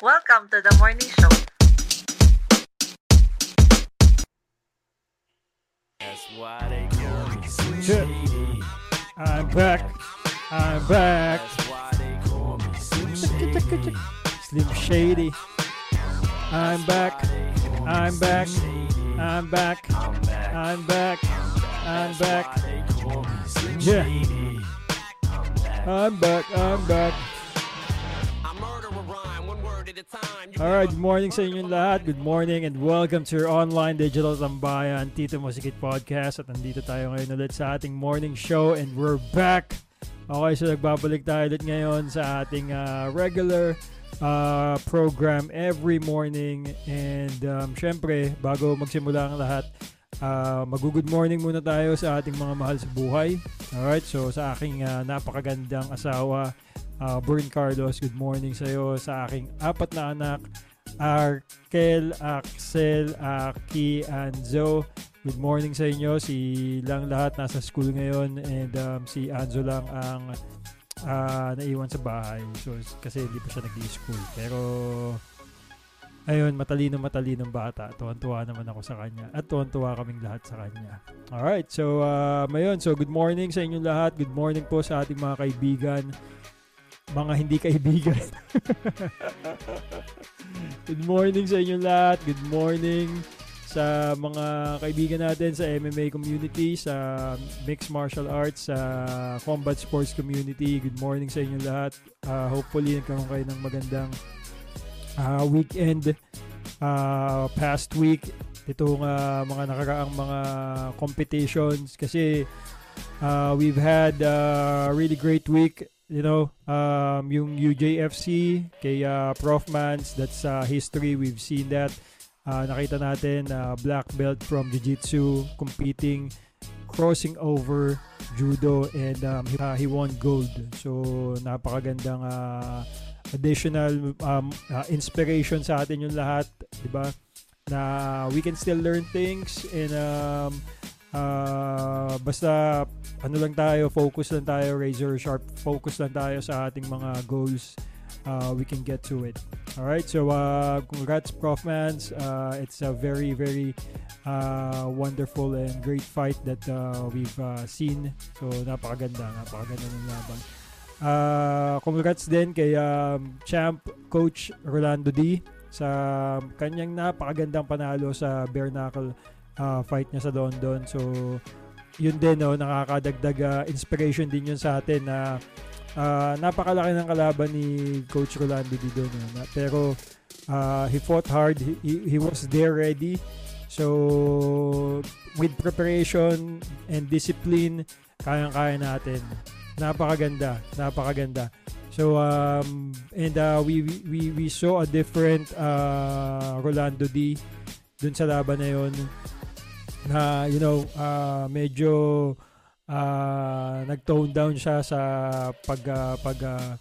Welcome to the morning show. That's why they call me Slim Shit. Shady. I'm back. I'm back. That's why they call me Slim Shady. Slim Shady. I'm back. I'm back. I'm back. I'm back. I'm back. They call me Slim Yeah. Shady. I'm back. I'm back. Alright, good morning sa inyong lahat. Good morning and welcome to your online digital tambayan, Tito Musikit Podcast. At nandito tayo ngayon ulit sa ating morning show and we're back. Okay, so nagbabalik tayo ulit ngayon sa ating ah, regular ah, program every morning. And um, syempre, bago magsimula ang lahat, ah, mag-good morning muna tayo sa ating mga mahal sa buhay. Alright, so sa aking ah, napakagandang asawa, Uh, Bern Carlos, good morning sa iyo. Sa aking apat na anak, Arkel, Axel, Aki, and Zo. Good morning sa inyo. Si lang lahat nasa school ngayon and um, si Anzo lang ang uh, naiwan sa bahay. So, kasi hindi pa siya nag-school. Pero, ayun, matalino matalinong bata. Tuwan-tuwa naman ako sa kanya. At tuwan-tuwa kaming lahat sa kanya. Alright, so, uh, mayon. So, good morning sa inyong lahat. Good morning po sa ating mga kaibigan mga hindi kaibigan. Good morning sa inyong lahat. Good morning sa mga kaibigan natin sa MMA community, sa mixed martial arts, sa combat sports community. Good morning sa inyong lahat. Uh, hopefully, nagkaroon kayo ng magandang uh, weekend uh, past week. Itong uh, mga nakaraang mga competitions kasi uh, we've had a really great week you know, um, yung UJFC kay uh, Prof Mans, that's uh, history. We've seen that. Uh, nakita natin uh, black belt from Jiu-Jitsu competing, crossing over judo and um, he, uh, he won gold. So napakagandang uh, additional um, uh, inspiration sa atin yung lahat, 'di ba? Na we can still learn things and um, uh, basta ano lang tayo, focus lang tayo, razor sharp, focus lang tayo sa ating mga goals. Uh, we can get to it. All right, so uh, congrats, Prof. Mans. Uh, it's a very, very uh, wonderful and great fight that uh, we've uh, seen. So napakaganda, napakaganda ng laban. Uh, congrats din kay um, champ coach Rolando D sa kanyang napakagandang panalo sa bare knuckle uh, fight niya sa London. So yun din no nakakadagdag uh, inspiration din yun sa atin na uh, napakalaki ng kalaban ni Coach Rolando Dido no? pero uh, he fought hard he, he was there ready so with preparation and discipline kayang-kaya natin napakaganda napakaganda so um and uh, we, we we saw a different uh, Rolando D dun sa laban na yun na you know uh, medyo uh, nag-tone down siya sa pag uh, pag uh,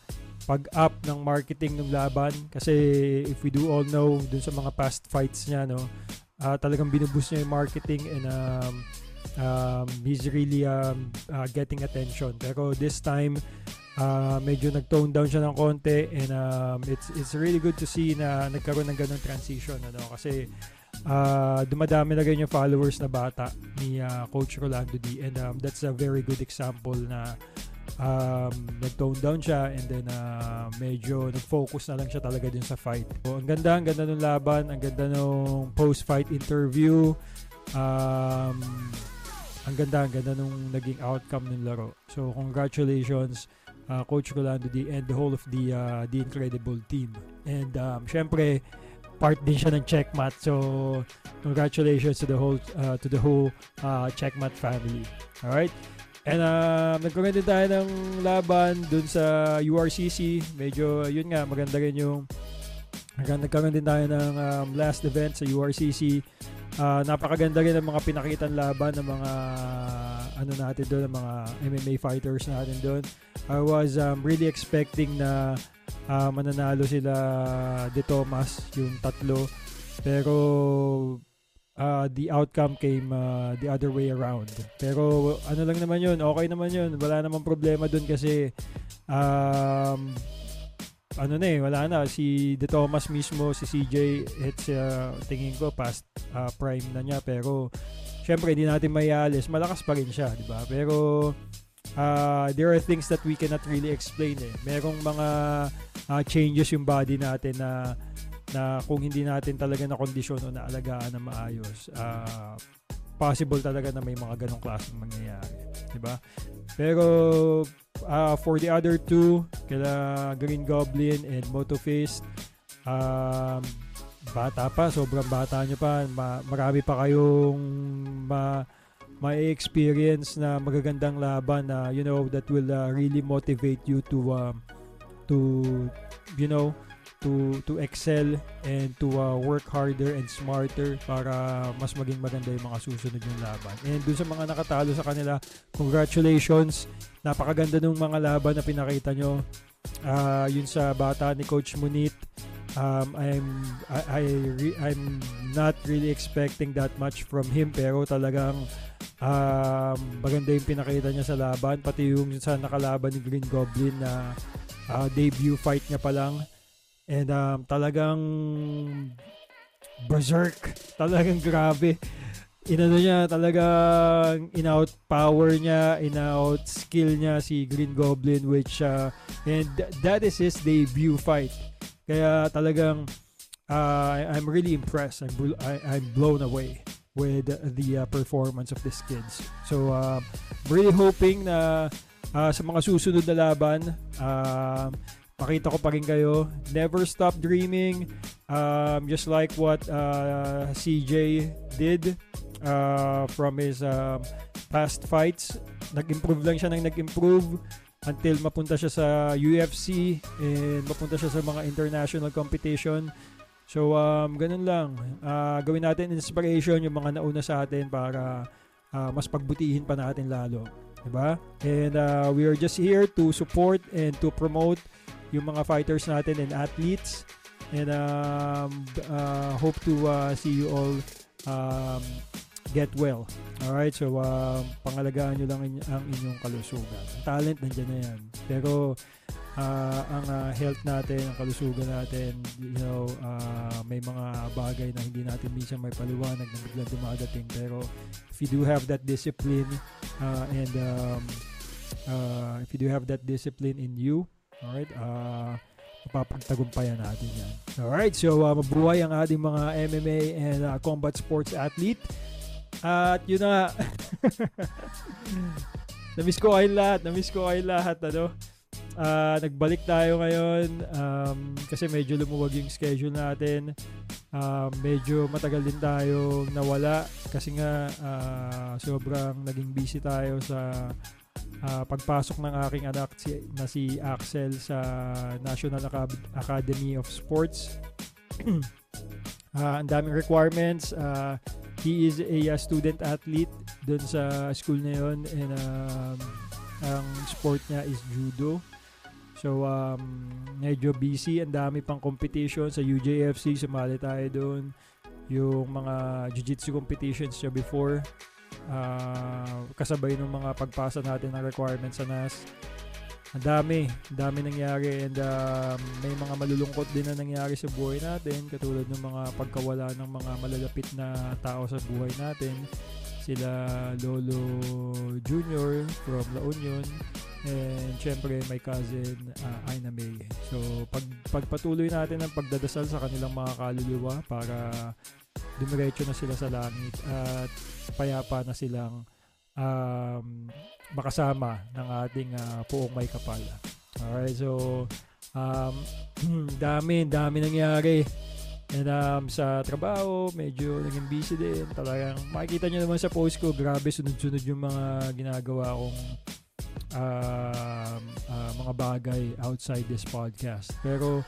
pag-up ng marketing ng laban. Kasi if we do all know dun sa mga past fights niya no uh, talagang binubus niya yung marketing and um, um, he's really um, uh, getting attention. Pero this time uh, medyo nag-tone down siya ng konti and um, it's it's really good to see na nagkaroon ng ganung transition ano. Kasi uh, dumadami na ganyan yung followers na bata ni uh, Coach Rolando D. And um, that's a very good example na um, nag-tone down siya and then uh, medyo nag-focus na lang siya talaga din sa fight. So, ang ganda, ang ganda ng laban, ang ganda ng post-fight interview. Um, ang ganda, ang ganda nung naging outcome ng laro. So, congratulations uh, Coach Rolando D and the whole of the uh, the incredible team. And um, syempre, part din siya ng Checkmat. So, congratulations to the whole uh, to the whole uh, Checkmat family. All right? And uh, nagkaroon din tayo ng laban dun sa URCC. Medyo, yun nga, maganda rin yung nagkaroon din tayo ng um, last event sa URCC. Uh, napakaganda rin ng mga pinakitan laban ng mga ano natin doon, ng mga MMA fighters natin doon. I was um, really expecting na uh, mananalo sila De Thomas, yung tatlo. Pero uh, the outcome came uh, the other way around. Pero ano lang naman yun, okay naman yun. Wala namang problema dun kasi um, ano na eh, wala na. Si De Thomas mismo, si CJ, it's uh, tingin ko past uh, prime na niya. Pero, syempre, hindi natin mayalis. Malakas pa rin siya, di ba? Pero, uh, there are things that we cannot really explain eh. Merong mga uh, changes yung body natin na na kung hindi natin talaga na kondisyon o naalagaan na maayos, uh, possible talaga na may mga ganong klaseng mangyayari. Diba? Pero uh, for the other two, kila Green Goblin and Motoface, um, bata pa, sobrang bata nyo pa. Ma- marami pa kayong ma- may experience na magagandang laban na you know that will uh, really motivate you to um, to you know to to excel and to uh, work harder and smarter para mas maging maganda yung mga susunod yung laban. And dun sa mga nakatalo sa kanila, congratulations. Napakaganda ng mga laban na pinakita nyo. Uh, yun sa bata ni Coach Munit. Um, I'm I, I re, I'm not really expecting that much from him pero talagang um, maganda yung pinakita niya sa laban pati yung sa nakalaban ni Green Goblin na uh, debut fight niya pa lang And um, talagang berserk. Talagang grabe. Inano niya, talagang in-out power niya, in-out skill niya si Green Goblin which uh, and that is his debut fight. Kaya talagang uh, I'm really impressed. I'm I, I'm blown away with the uh, performance of these kids. So uh, really hoping na uh, sa mga susunod na laban uh, makita ko pa rin kayo. Never stop dreaming. Um, just like what uh, CJ did uh, from his um, past fights. Nag-improve lang siya nang nag-improve until mapunta siya sa UFC and mapunta siya sa mga international competition. So, um, ganun lang. Uh, gawin natin inspiration yung mga nauna sa atin para uh, mas pagbutihin pa natin lalo. Diba? And uh, we are just here to support and to promote yung mga fighters natin and athletes. And um, uh, hope to uh, see you all um, get well. Alright, so uh, pangalagaan nyo lang in- ang inyong kalusugan. Ang talent, nandiyan na yan. Pero uh, ang uh, health natin, ang kalusugan natin, you know, uh, may mga bagay na hindi natin minsan may paliwanag na biglang dumadating. Pero if you do have that discipline uh, and um, uh, if you do have that discipline in you, Alright, uh, mapapagtagumpayan natin yan. Alright, so uh, mabuhay ang ating mga MMA and uh, combat sports athlete. At yun na. Namiss ko kayo lahat. Namiss ko kayo lahat. Ano? Uh, nagbalik tayo ngayon um, kasi medyo lumuwag yung schedule natin. Uh, medyo matagal din tayo nawala kasi nga uh, sobrang naging busy tayo sa uh, pagpasok ng aking anak si, na si Axel sa National Academy of Sports. uh, ang daming requirements. Uh, he is a, a student athlete doon sa school na yun and um, ang sport niya is judo. So, um, medyo busy. Ang dami pang competition sa UJFC. Sumali tayo doon. Yung mga jiu-jitsu competitions siya before uh, kasabay ng mga pagpasa natin ng requirements sa NAS. Ang dami, dami nangyari and uh, may mga malulungkot din na nangyari sa buhay natin katulad ng mga pagkawala ng mga malalapit na tao sa buhay natin. Sila Lolo Junior from La Union and syempre my cousin uh, Aina May. So pag pagpatuloy natin ang pagdadasal sa kanilang mga kaluluwa para dumiretso na sila sa langit at payapa na silang um, makasama ng ating uh, puong may kapal. Alright, so um, dami, dami nangyari. And um, sa trabaho, medyo naging busy din. Talagang makikita nyo naman sa post ko, grabe sunod-sunod yung mga ginagawa kong uh, uh, mga bagay outside this podcast. Pero,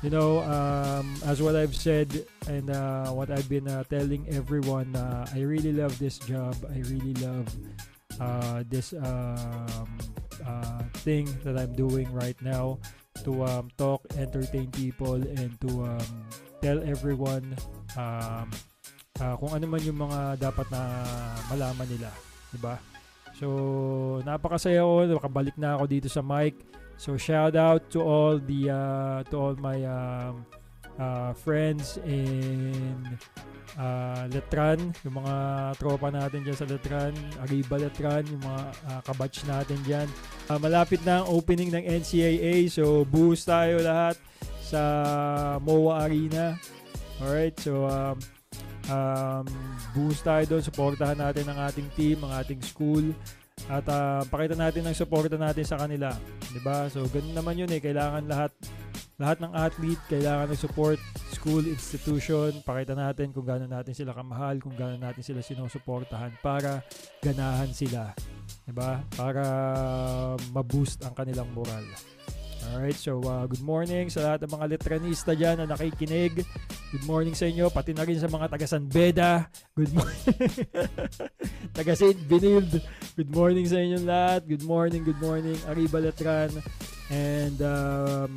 you know, um, as what I've said and uh, what I've been uh, telling everyone, uh, I really love this job. I really love uh, this um, uh, thing that I'm doing right now to um, talk, entertain people, and to um, tell everyone um, uh, kung ano man yung mga dapat na malaman nila. Diba? So, napakasaya ko. Nakabalik na ako dito sa mic. So shout out to all the uh, to all my um, uh, friends in uh, Letran, yung mga tropa natin dyan sa Letran, Arriba Letran, yung mga uh, kabatch natin dyan. Uh, malapit na ang opening ng NCAA, so boost tayo lahat sa MOA Arena. Alright, so um, um, boost tayo doon, supportahan natin ang ating team, ang ating school. At uh, pakita natin ang suporta natin sa kanila. 'Di ba? So ganun naman 'yun eh. Kailangan lahat lahat ng athlete kailangan ng support school institution pakita natin kung gaano natin sila kamahal kung gaano natin sila sinusuportahan para ganahan sila 'di ba para ma-boost ang kanilang moral Alright, so uh, good morning sa lahat ng mga letranista dyan na nakikinig. Good morning sa inyo, pati na rin sa mga taga San Beda. Good morning. taga St. Benilde. Good morning sa inyo lahat. Good morning, good morning. Arriba Letran. And um,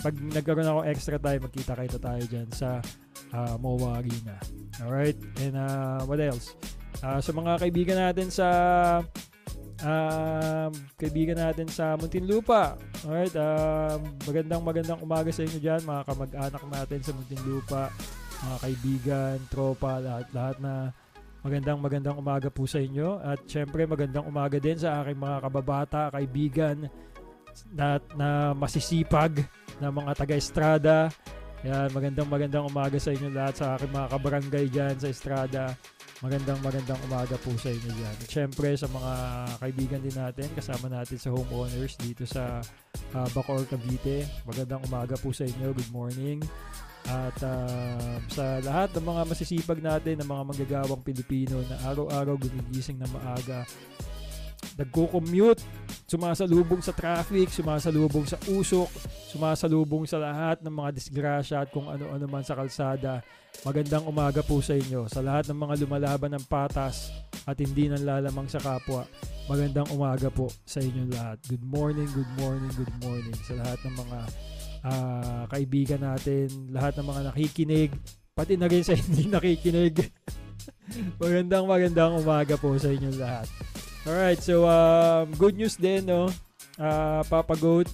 pag nagkaroon ako extra time, magkita kayo tayo dyan sa uh, MOA Arena. Alright, and uh, what else? Uh, sa mga kaibigan natin sa um, kaibigan natin sa Muntinlupa. Alright, um, magandang magandang umaga sa inyo dyan, mga kamag-anak natin sa Muntinlupa, mga kaibigan, tropa, lahat, lahat na magandang magandang umaga po sa inyo. At syempre magandang umaga din sa aking mga kababata, kaibigan, na, na masisipag na mga taga-estrada. Yan, magandang magandang umaga sa inyo lahat sa aking mga kabarangay dyan sa estrada. Magandang magandang umaga po sa inyo dyan. At syempre sa mga kaibigan din natin, kasama natin sa homeowners dito sa uh, Bacoor, Cavite. Magandang umaga po sa inyo. Good morning. At uh, sa lahat ng mga masisipag natin, ng mga manggagawang Pilipino na araw-araw gumigising na maaga, nagko-commute, sumasalubong sa traffic, sumasalubong sa usok, sumasalubong sa lahat ng mga disgrasya at kung ano-ano man sa kalsada. Magandang umaga po sa inyo. Sa lahat ng mga lumalaban ng patas at hindi nang lalamang sa kapwa, magandang umaga po sa inyo lahat. Good morning, good morning, good morning sa lahat ng mga uh, kaibigan natin, lahat ng mga nakikinig, pati na rin sa hindi nakikinig. magandang magandang umaga po sa inyo lahat. Alright, so um, good news din, no? Uh, Papa Goat,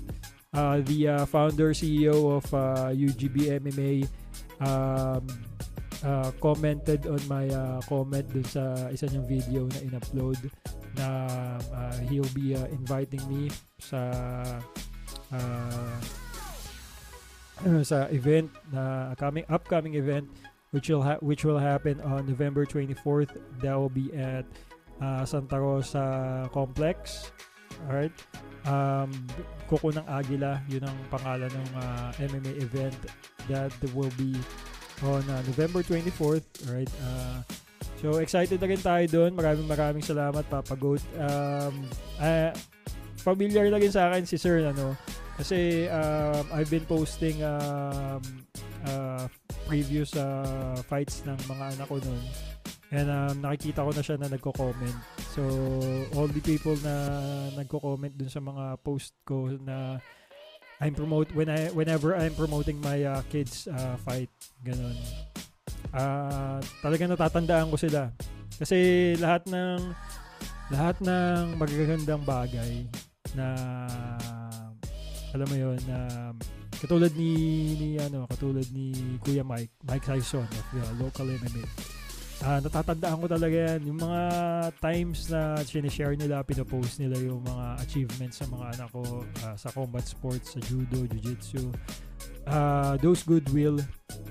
uh, the uh, founder CEO of uh, UGB MMA, um, uh, commented on my uh, comment dun sa isa niyang video na in-upload na uh, he'll be uh, inviting me sa uh, sa event na coming upcoming event which will ha- which will happen on November 24th that will be at uh, Santa Rosa Complex. Alright? Um, Kuko ng Agila, yun ang pangalan ng uh, MMA event that will be on uh, November 24th. Alright? Uh, so, excited na rin tayo doon. Maraming maraming salamat, Papa Goat. Um, uh, familiar na rin sa akin si Sir, ano, kasi um, I've been posting um, uh, previous uh, fights ng mga anak ko noon And um, nakikita ko na siya na nagko-comment. So, all the people na nagko-comment dun sa mga post ko na I'm promote when I whenever I'm promoting my uh, kids uh, fight ganun. Uh, talagang natatandaan ko sila. Kasi lahat ng lahat ng magagandang bagay na alam mo yon na katulad ni, ni ano katulad ni Kuya Mike Mike Tyson of the local MMA uh, natatandaan ko talaga yan. Yung mga times na sinishare nila, pinopost nila yung mga achievements sa mga anak ko uh, sa combat sports, sa judo, jiu-jitsu. Uh, those goodwill,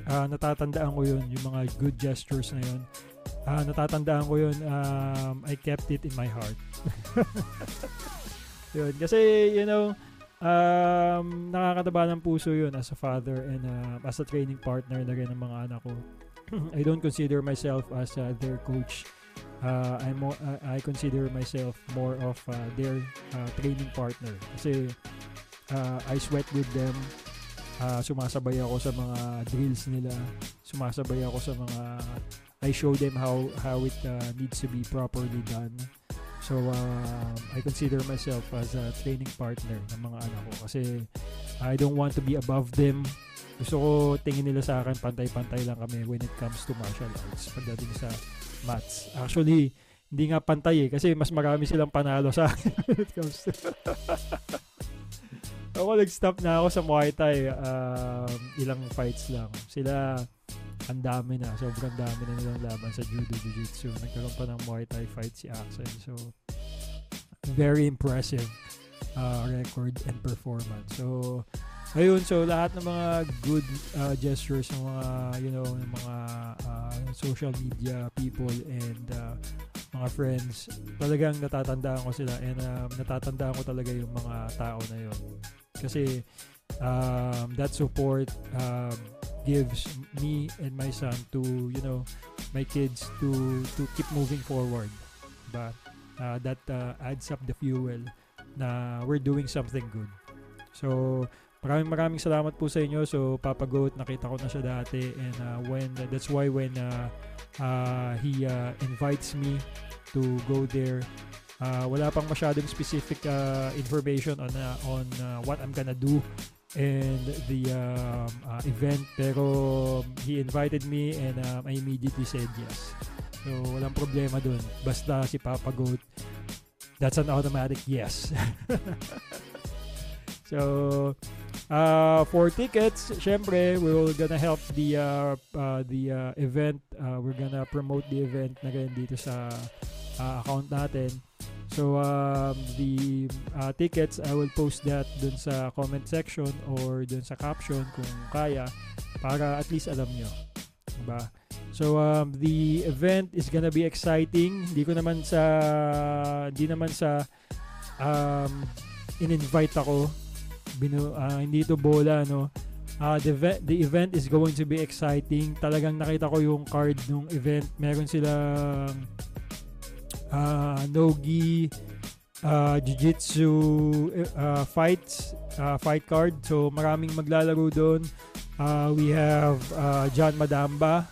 uh, natatandaan ko yun. Yung mga good gestures na yun. Uh, natatandaan ko yun. Um, I kept it in my heart. yun. Kasi, you know, um, nakakataba ng puso yun as a father and uh, as a training partner na rin ng mga anak ko. I don't consider myself as uh, their coach. Uh, I'm more, uh, I consider myself more of uh, their uh, training partner kasi uh, I sweat with them. Uh, sumasabay ako sa mga drills nila. Sumasabay ako sa mga I show them how how it uh, needs to be properly done. So uh, I consider myself as a training partner ng mga anak ko kasi I don't want to be above them gusto ko tingin nila sa akin pantay-pantay lang kami when it comes to martial arts pagdating sa maths. Actually, hindi nga pantay eh kasi mas marami silang panalo sa akin when it comes to ako nag-stop na ako sa Muay Thai. Um, ilang fights lang. Sila, ang dami na. Sobrang dami na nilang laban sa Judo Jiu-Jitsu. Nagkaroon pa ng Muay Thai fight si Axel. So, very impressive uh, record and performance. So, ayun, so lahat ng mga good uh, gestures ng mga, you know, ng mga uh, social media people and uh, mga friends, talagang natatandaan ko sila and um, natatandaan ko talaga yung mga tao na yun. Kasi um, that support um, gives me and my son to, you know, my kids to to keep moving forward. Diba? Uh, that uh, adds up the fuel na we're doing something good. So, maraming maraming salamat po sa inyo. So, Papa Goat, nakita ko na siya dati. And uh, when that's why when uh, uh, he uh, invites me to go there uh, wala pang masyadong specific uh, information on uh, on uh, what I'm gonna do and the um, uh, event. Pero he invited me and um, I immediately said yes. So walang problema dun. Basta si Papa Goat that's an automatic yes. So uh, for tickets syempre we're gonna help the uh, uh, the uh, event uh, we're gonna promote the event na rin dito sa uh, account natin So um, the uh, tickets, I will post that dun sa comment section or dun sa caption kung kaya para at least alam nyo. Diba? So um, the event is gonna be exciting. Hindi ko naman sa hindi naman sa um, in-invite ako. Binu, uh, hindi ito bola no. Uh, the, event, the event is going to be exciting. Talagang nakita ko yung card ng event. Meron silang uh, nogi, uh, jiu-jitsu uh, fights, uh, fight card. So maraming maglalaro doon. Uh, we have uh, John Madamba.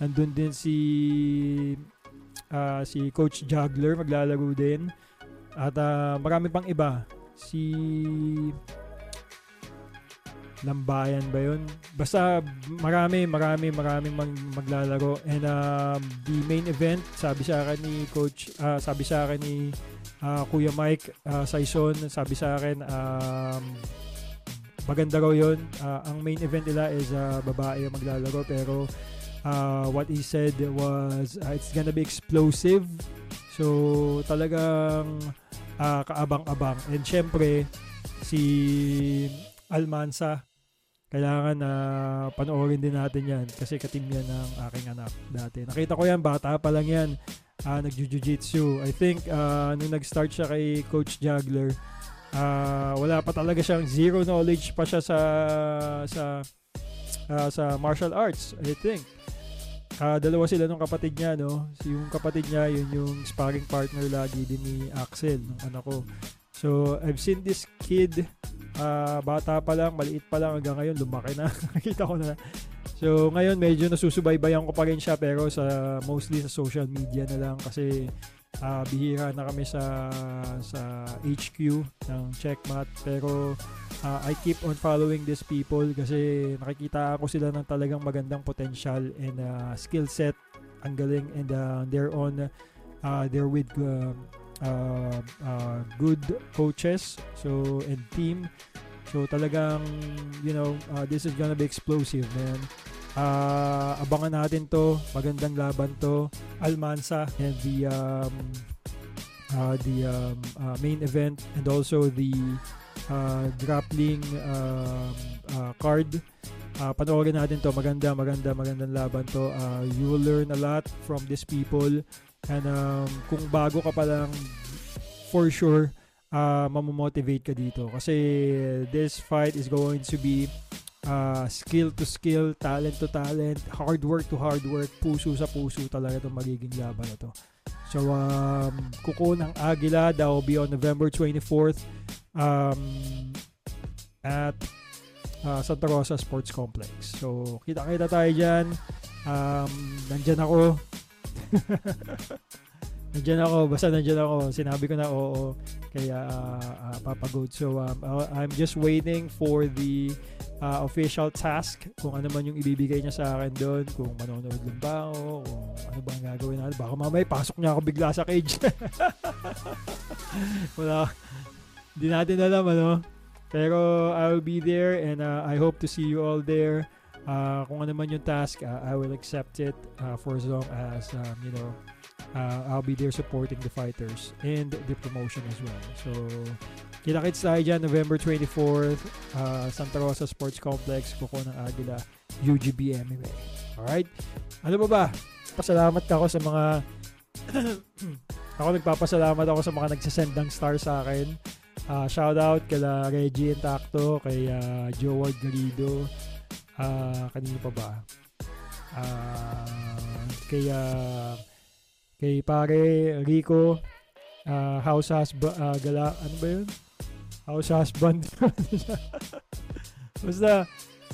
Nandun din si uh, si Coach Juggler maglalaro din. At uh, marami pang iba. Si Lambayan ba yun? Basta marami, marami, maraming mag, maglalaro. And um, the main event, sabi sa akin ni Coach, uh, sabi sa akin ni uh, Kuya Mike uh, Saison, sabi sa akin, um, maganda raw yun. Uh, ang main event nila is uh, babae ang maglalaro pero uh, what he said was uh, it's gonna be explosive. So talagang uh, kaabang-abang. And syempre, si Almansa kailangan na uh, panoorin din natin yan kasi katim yan ng aking anak dati. Nakita ko yan, bata pa lang yan. Uh, Nag-jiu-jitsu. I think uh, nung nag-start siya kay Coach Juggler, uh, wala pa talaga siyang zero knowledge pa siya sa sa uh, sa martial arts, I think. Uh, dalawa sila nung kapatid niya, no? Yung kapatid niya, yun yung sparring partner lagi din ni Axel, nung anak ko. So, I've seen this kid uh, bata pa lang, maliit pa lang hanggang ngayon lumaki na. Nakita ko na. So ngayon medyo nasusubaybayan ko pa rin siya pero sa mostly sa social media na lang kasi uh, bihira na kami sa sa HQ ng Checkmat pero uh, I keep on following these people kasi nakikita ako sila ng talagang magandang potential and uh, skill set ang galing and uh, they're on uh, they're with uh, uh, uh, good coaches so and team. So talagang you know uh, this is gonna be explosive man. Uh, abangan natin to. Magandang laban to. Almansa and the um, uh, the um, uh, main event and also the uh, grappling um, uh, card. Uh, panoorin natin to. Maganda maganda magandang laban to. Uh, you will learn a lot from these people And um, kung bago ka pa lang, for sure, uh, mamomotivate ka dito. Kasi this fight is going to be uh, skill to skill, talent to talent, hard work to hard work, puso sa puso talaga itong magiging laban na to. So, um, Kuko ng Agila, that will be on November 24th um, at uh, Santa Rosa Sports Complex. So, kita-kita tayo dyan. Um, nandyan ako. Nandiyan ako, basta nandiyan ako. Sinabi ko na oo kaya uh, uh, Papa Good. So um, I'm just waiting for the uh, official task kung ano man yung ibibigay niya sa akin doon, kung manonood lang ba ako, kung ano ba ang gagawin natin. Baka mamaya pasok niya ako bigla sa cage. Wala. Hindi natin alam ano. Pero I will be there and uh, I hope to see you all there. Uh, kung ano man yung task, uh, I will accept it uh, for as long as, um, you know, uh, I'll be there supporting the fighters and the promotion as well. So, kita-kits tayo dyan November 24th, uh, Santa Rosa Sports Complex, Kuko ng Agila, UGB MMA. Alright? Ano ba ba? Pasalamat ako sa mga ako nagpapasalamat ako sa mga nagsasend ng star sa akin. Uh, shout out kala Reggie Intacto, kay uh, Joe Ward Garrido, uh, kanino pa ba? Uh, kay uh, kay pare Rico uh, house husband uh, gala ano ba yun? House husband. Basta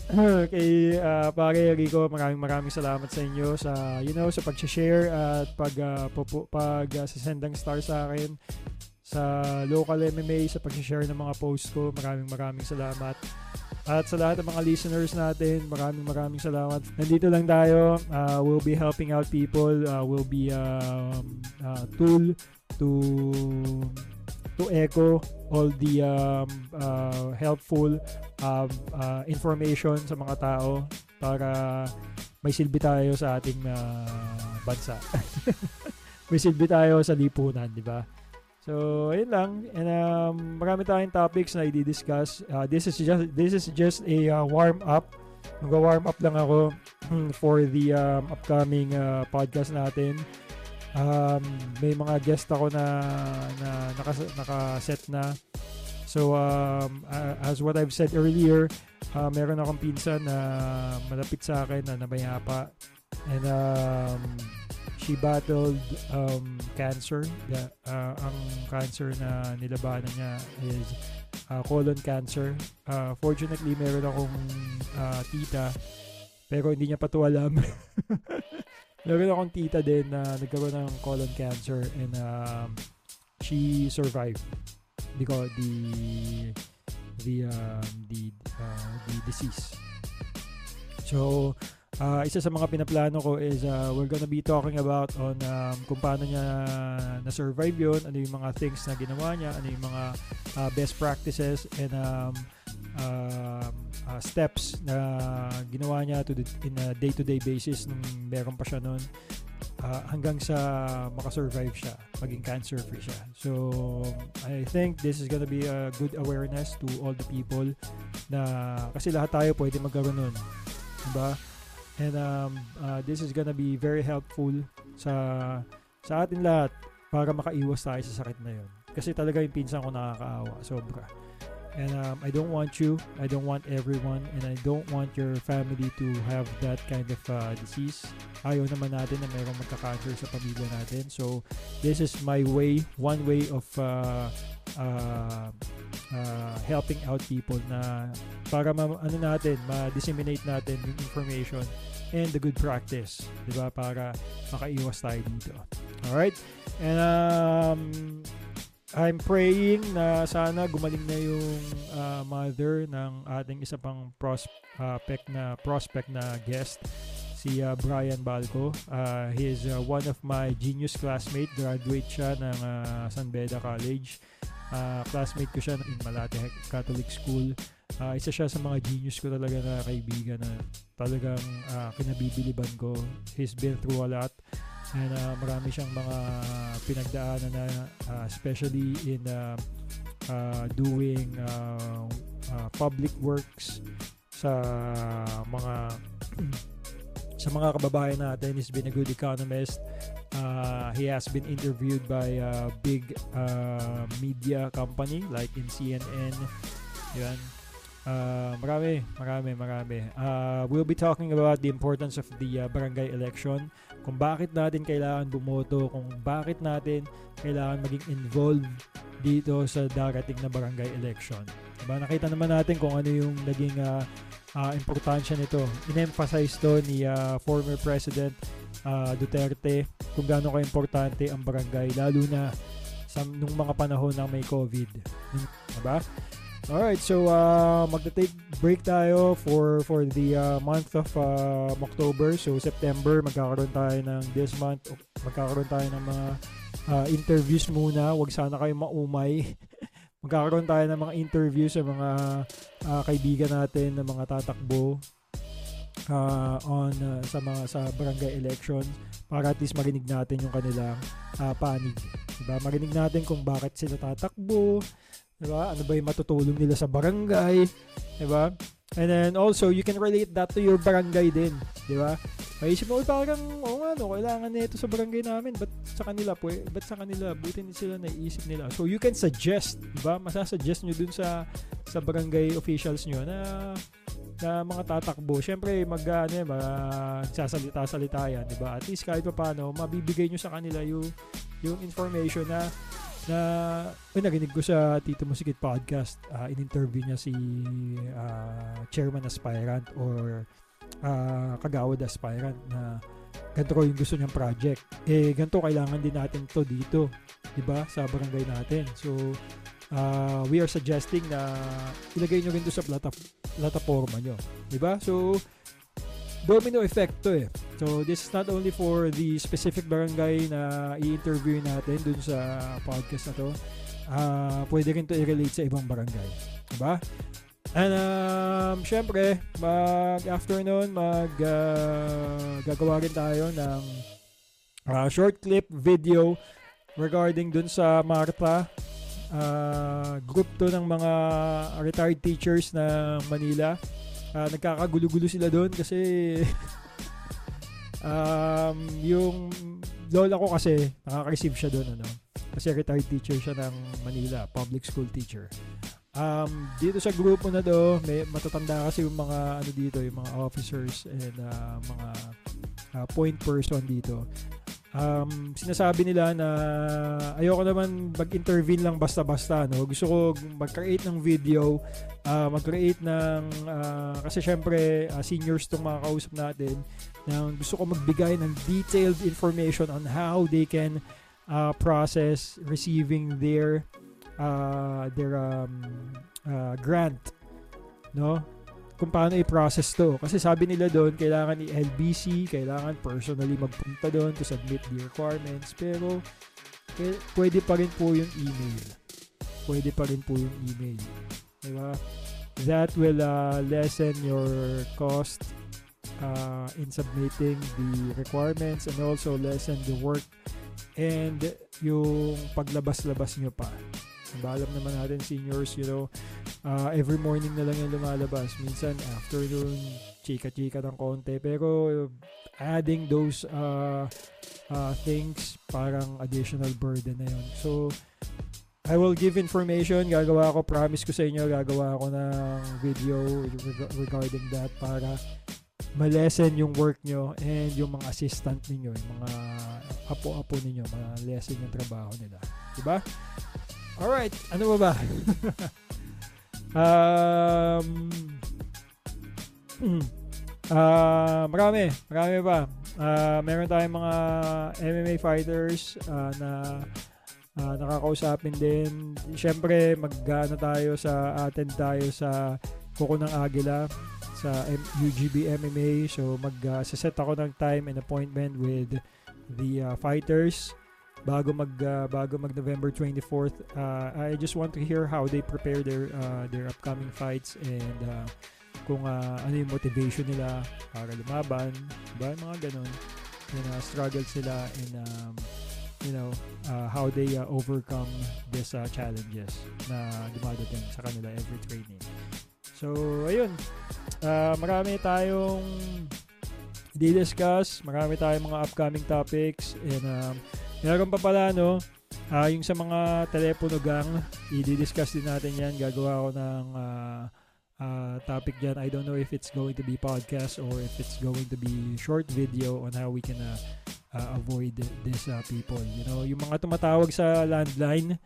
kay uh, pare Rico, maraming maraming salamat sa inyo sa you know sa pag-share at pag uh, pupu, pag uh, sendang star sa akin sa local MMA sa pag-share ng mga post ko. Maraming maraming salamat. At sa lahat ng mga listeners natin, maraming maraming salamat. Nandito lang tayo. Uh, we'll be helping out people. Uh, we'll be um, uh, tool to to echo all the um, uh, helpful um, uh, information sa mga tao para may silbi tayo sa ating uh, bansa. may silbi tayo sa lipunan, di ba? So, ayun lang. And um, marami tayong topics na i-discuss. Uh, this is just this is just a uh, warm up. Mag-warm up lang ako hmm, for the um, upcoming uh, podcast natin. Um, may mga guest ako na, na naka, naka-set na. So, um, as what I've said earlier, uh, meron akong pinsan na malapit sa akin na nabayapa. And um, she battled um, cancer. Yeah, uh, ang cancer na nilabanan niya is uh, colon cancer. Uh, fortunately, meron akong uh, tita pero hindi niya pa to alam. meron akong tita din na nagkaroon ng colon cancer and um, she survived because the the um, the uh, the disease. So Uh, isa sa mga pinaplano ko is uh, we're gonna be talking about on um, kung paano niya na-survive yon ano yung mga things na ginawa niya, ano yung mga uh, best practices and um, uh, uh, steps na ginawa niya to the, in a day-to-day basis nung meron pa siya noon uh, hanggang sa makasurvive siya, maging cancer-free siya. So, I think this is gonna be a good awareness to all the people na kasi lahat tayo pwede magkaroon nun. Diba? And um, uh, this is gonna be very helpful sa sa atin lahat para makaiwas tayo sa sakit na yun. Kasi talaga yung pinsan ko nakakaawa, sobra. And um, I don't want you, I don't want everyone, and I don't want your family to have that kind of uh, disease. Ayaw naman natin na mayroong magka-cancer sa pamilya natin. So, this is my way, one way of uh, uh, uh, helping out people na para ma- ano natin, ma-disseminate natin yung information and the good practice, 'di ba? Para makaiwas tayo dito. All right? And um I'm praying na sana gumaling na yung uh, mother ng ating isa pang prospect na prospect na guest si uh, Brian Balco. Uh, he is uh, one of my genius classmate. Graduate siya ng uh, San Beda College. Uh, classmate ko siya in Malate Catholic School. Uh, isa siya sa mga genius ko talaga na kaibigan na talagang uh, kinabibiliban ko. He's been through a lot and uh, marami siyang mga pinagdaanan na uh, especially in uh, uh, doing uh, uh, public works sa mga sa mga kababayan natin he's been a good economist uh, he has been interviewed by a big uh, media company like in CNN yan Uh, marami, marami, marami. Uh, we'll be talking about the importance of the uh, barangay election, kung bakit natin kailangan bumoto, kung bakit natin kailangan maging involved dito sa darating na barangay election. Diba? Nakita naman natin kung ano yung naging uh, uh, importansya nito. In-emphasize to ni uh, former President uh, Duterte kung gaano ka-importante ang barangay, lalo na sa nung mga panahon na may COVID. Diba? Alright, so uh, magta-take break tayo for for the uh, month of uh, October. So September, magkakaroon tayo ng this month, magkakaroon tayo ng mga uh, interviews muna. Huwag sana kayo maumay. magkakaroon tayo ng mga interview sa mga ah, kaibigan natin na mga tatakbo ah, on ah, sa mga sa barangay elections para at least marinig natin yung kanilang ah, panig. Diba? Marinig natin kung bakit sila tatakbo, diba? Ano ba yung matutulong nila sa barangay, diba? And then also, you can relate that to your barangay din, di ba? Maisip mo, "Uy, parang, oo nga, no, kailangan nito sa barangay namin. Ba't sa kanila, pwe, ba't sa kanila? Buti sila naiisip nila. So, you can suggest, di ba? Masasuggest nyo dun sa sa barangay officials nyo na na mga tatakbo. Siyempre, mag, ano, yan, magsasalita-salita yan, di ba? At least kahit pa paano, mabibigay nyo sa kanila yung, yung information na na ay, narinig ko sa Tito Musikit podcast. Uh, in-interview niya si uh, chairman aspirant or uh, kagawad aspirant na ganito ko yung gusto niyang project. Eh ganito kailangan din natin to dito di ba sa barangay natin. So uh, we are suggesting na ilagay nyo rin doon sa plata plataforma nyo di ba? So domino effect to eh So, this is not only for the specific barangay na i-interview natin dun sa podcast na to. Uh, pwede rin to i-relate sa ibang barangay. Diba? And um, syempre, mag after nun, mag uh, gagawa rin tayo ng uh, short clip video regarding dun sa Marta uh, group to ng mga retired teachers ng Manila. Uh, nagkakagulo-gulo sila doon kasi um, yung lola ko kasi nakaka-receive siya doon ano. Kasi retired teacher siya ng Manila public school teacher. Um, dito sa grupo na do may matatanda kasi yung mga ano dito yung mga officers and uh, mga uh, point person dito. Um, sinasabi nila na ayoko naman mag-intervene lang basta-basta no? Gusto ko mag-create ng video uh, mag-create ng uh, kasi syempre uh, seniors tong mga kausap natin na gusto ko magbigay ng detailed information on how they can uh, process receiving their uh, their um, uh, grant no kung paano i-process to. Kasi sabi nila doon, kailangan i-LBC, kailangan personally magpunta doon to submit the requirements. Pero, k- pwede pa rin po yung email. Pwede pa rin po yung email. Diba? That will uh, lessen your cost uh, in submitting the requirements and also lessen the work and yung paglabas-labas nyo pa. Diba, alam naman natin seniors, you know, uh, every morning na lang yung lumalabas. Minsan afternoon, chika-chika ng konti. Pero adding those uh, uh, things, parang additional burden na yun. So, I will give information. Gagawa ako, promise ko sa inyo, gagawa ako ng video regarding that para malesen yung work nyo and yung mga assistant ninyo, yung mga apo-apo ninyo, malesen yung trabaho nila. Diba? Alright, ano ba ba? um, uh, marami, marami pa. Uh, meron tayong mga MMA fighters uh, na uh, nakakausapin din. Siyempre, mag-ano tayo sa, attend tayo sa Kuko ng Agila sa M- UGB MMA. So, mag-set uh, ako ng time and appointment with the uh, fighters bago mag uh, bago mag November 24th uh, I just want to hear how they prepare their uh, their upcoming fights and uh, kung uh, ano yung motivation nila para lumaban ba mga ganun. Yung uh, struggles sila and um, you know uh, how they uh, overcome these uh, challenges na dumadating sa kanila every training. So ayun uh, marami tayong di-discuss marami tayong mga upcoming topics and um, Meron pa pala, no, uh, yung sa mga telepono gang, i-discuss din natin yan. Gagawa ako ng uh, uh, topic dyan. I don't know if it's going to be podcast or if it's going to be short video on how we can uh, uh, avoid these uh, people. You know, yung mga tumatawag sa landline,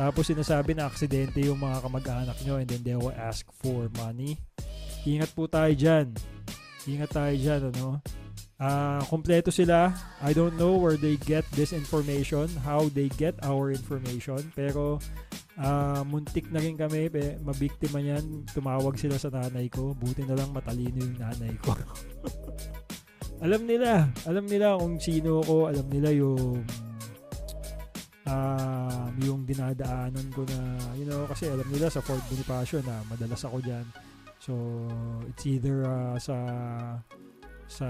tapos sinasabi na aksidente yung mga kamag-anak nyo and then they will ask for money. Ingat po tayo dyan. Ingat tayo dyan, ano? Uh, kompleto sila. I don't know where they get this information, how they get our information. Pero uh, muntik na rin kami, pe, mabiktima niyan. Tumawag sila sa nanay ko. Buti na lang matalino yung nanay ko. alam nila. Alam nila kung sino ko. Alam nila yung um, yung dinadaanan ko na, you know, kasi alam nila sa Fort Bonifacio na madalas ako dyan. So, it's either uh, sa sa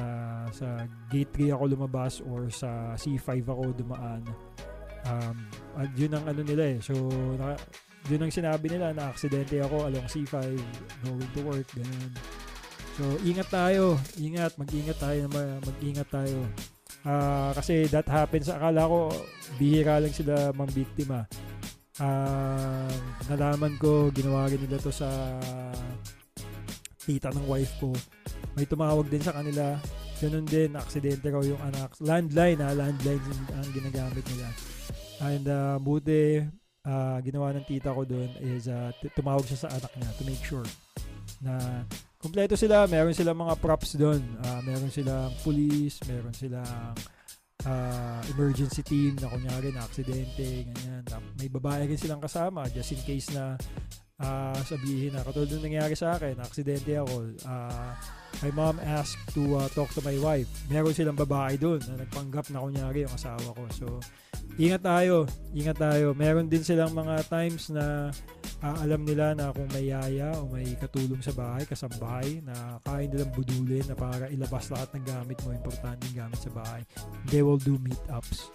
sa gate 3 ako lumabas or sa C5 ako dumaan. Um, at yun ang ano nila eh. So, na, yun ang sinabi nila na aksidente ako along C5 going to work, ganun. So, ingat tayo. Ingat. Mag-ingat tayo. Mag-ingat tayo. Uh, kasi that happens. Akala ko, bihira lang sila mang biktima. Uh, nalaman ko, ginawa rin nila to sa tita ng wife ko. May tumawag din sa kanila. Ganun din, aksidente raw yung anak. Landline ha, landline ang ginagamit nila. And uh, buti, uh, ginawa ng tita ko doon is uh, tumawag siya sa anak niya to make sure na Kompleto sila, meron silang mga props doon. Uh, meron silang police, meron silang uh, emergency team na kunyari na aksidente, ganyan. May babae rin silang kasama just in case na uh, sabihin na katulad ng nangyari sa akin, aksidente ako. Uh, my mom asked to uh, talk to my wife. Meron silang babae doon na nagpanggap na kunyari yung asawa ko. So, ingat tayo, ingat tayo. Meron din silang mga times na uh, alam nila na kung may yaya o may katulong sa bahay, kasambahay, na kaya nilang budulin na para ilabas lahat ng gamit mo, importanteng gamit sa bahay, they will do meetups.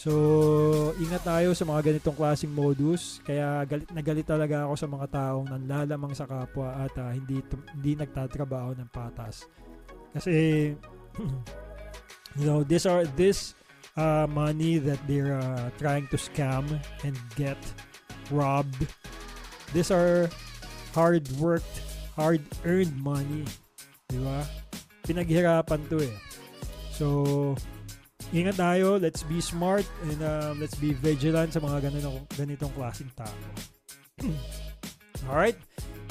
So, ingat tayo sa mga ganitong klaseng modus. Kaya galit na galit talaga ako sa mga taong nanlalamang sa kapwa at uh, hindi hindi nagtatrabaho ng patas. Kasi you know, these are this uh, money that they're uh, trying to scam and get robbed These are hard worked, hard earned money. Di ba? Pinaghirapan to eh. So, ingat tayo, let's be smart and um, let's be vigilant sa mga ganitong, ganitong klaseng tao. Alright?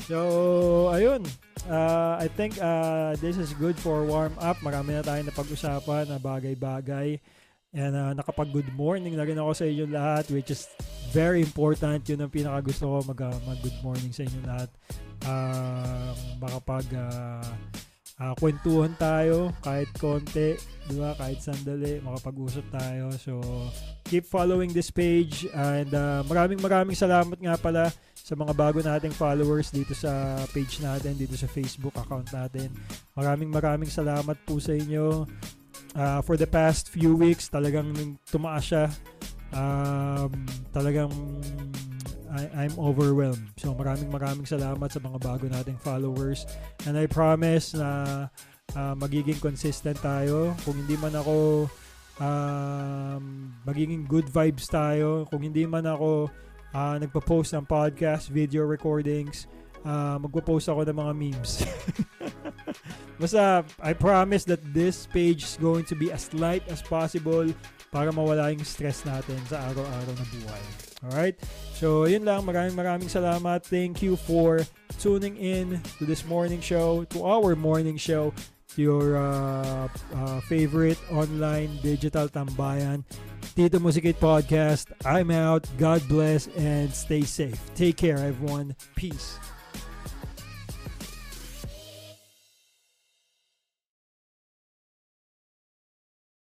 So, ayun. Uh, I think uh, this is good for warm up. Marami na tayong napag-usapan na bagay-bagay. And uh, nakapag-good morning na rin ako sa inyo lahat which is very important. Yun ang pinaka gusto ko mag, uh, mag good morning sa inyo lahat. Uh, makapag uh, uh, kwentuhan tayo kahit konti, di ba? Kahit sandali, makapag-usap tayo. So, keep following this page and uh, maraming maraming salamat nga pala sa mga bago nating followers dito sa page natin, dito sa Facebook account natin. Maraming maraming salamat po sa inyo. Uh, for the past few weeks, talagang tumaas siya um, talagang I, I'm overwhelmed. So maraming maraming salamat sa mga bago nating followers. And I promise na uh, magiging consistent tayo. Kung hindi man ako um, magiging good vibes tayo. Kung hindi man ako uh, nagpo-post ng podcast, video recordings, uh, magpo-post ako ng mga memes. Basta, I promise that this page is going to be as light as possible para mawala yung stress natin sa araw-araw na buhay. Alright? So, yun lang. Maraming maraming salamat. Thank you for tuning in to this morning show, to our morning show, your uh, uh, favorite online digital tambayan, Tito Musikit Podcast. I'm out. God bless and stay safe. Take care, everyone. Peace.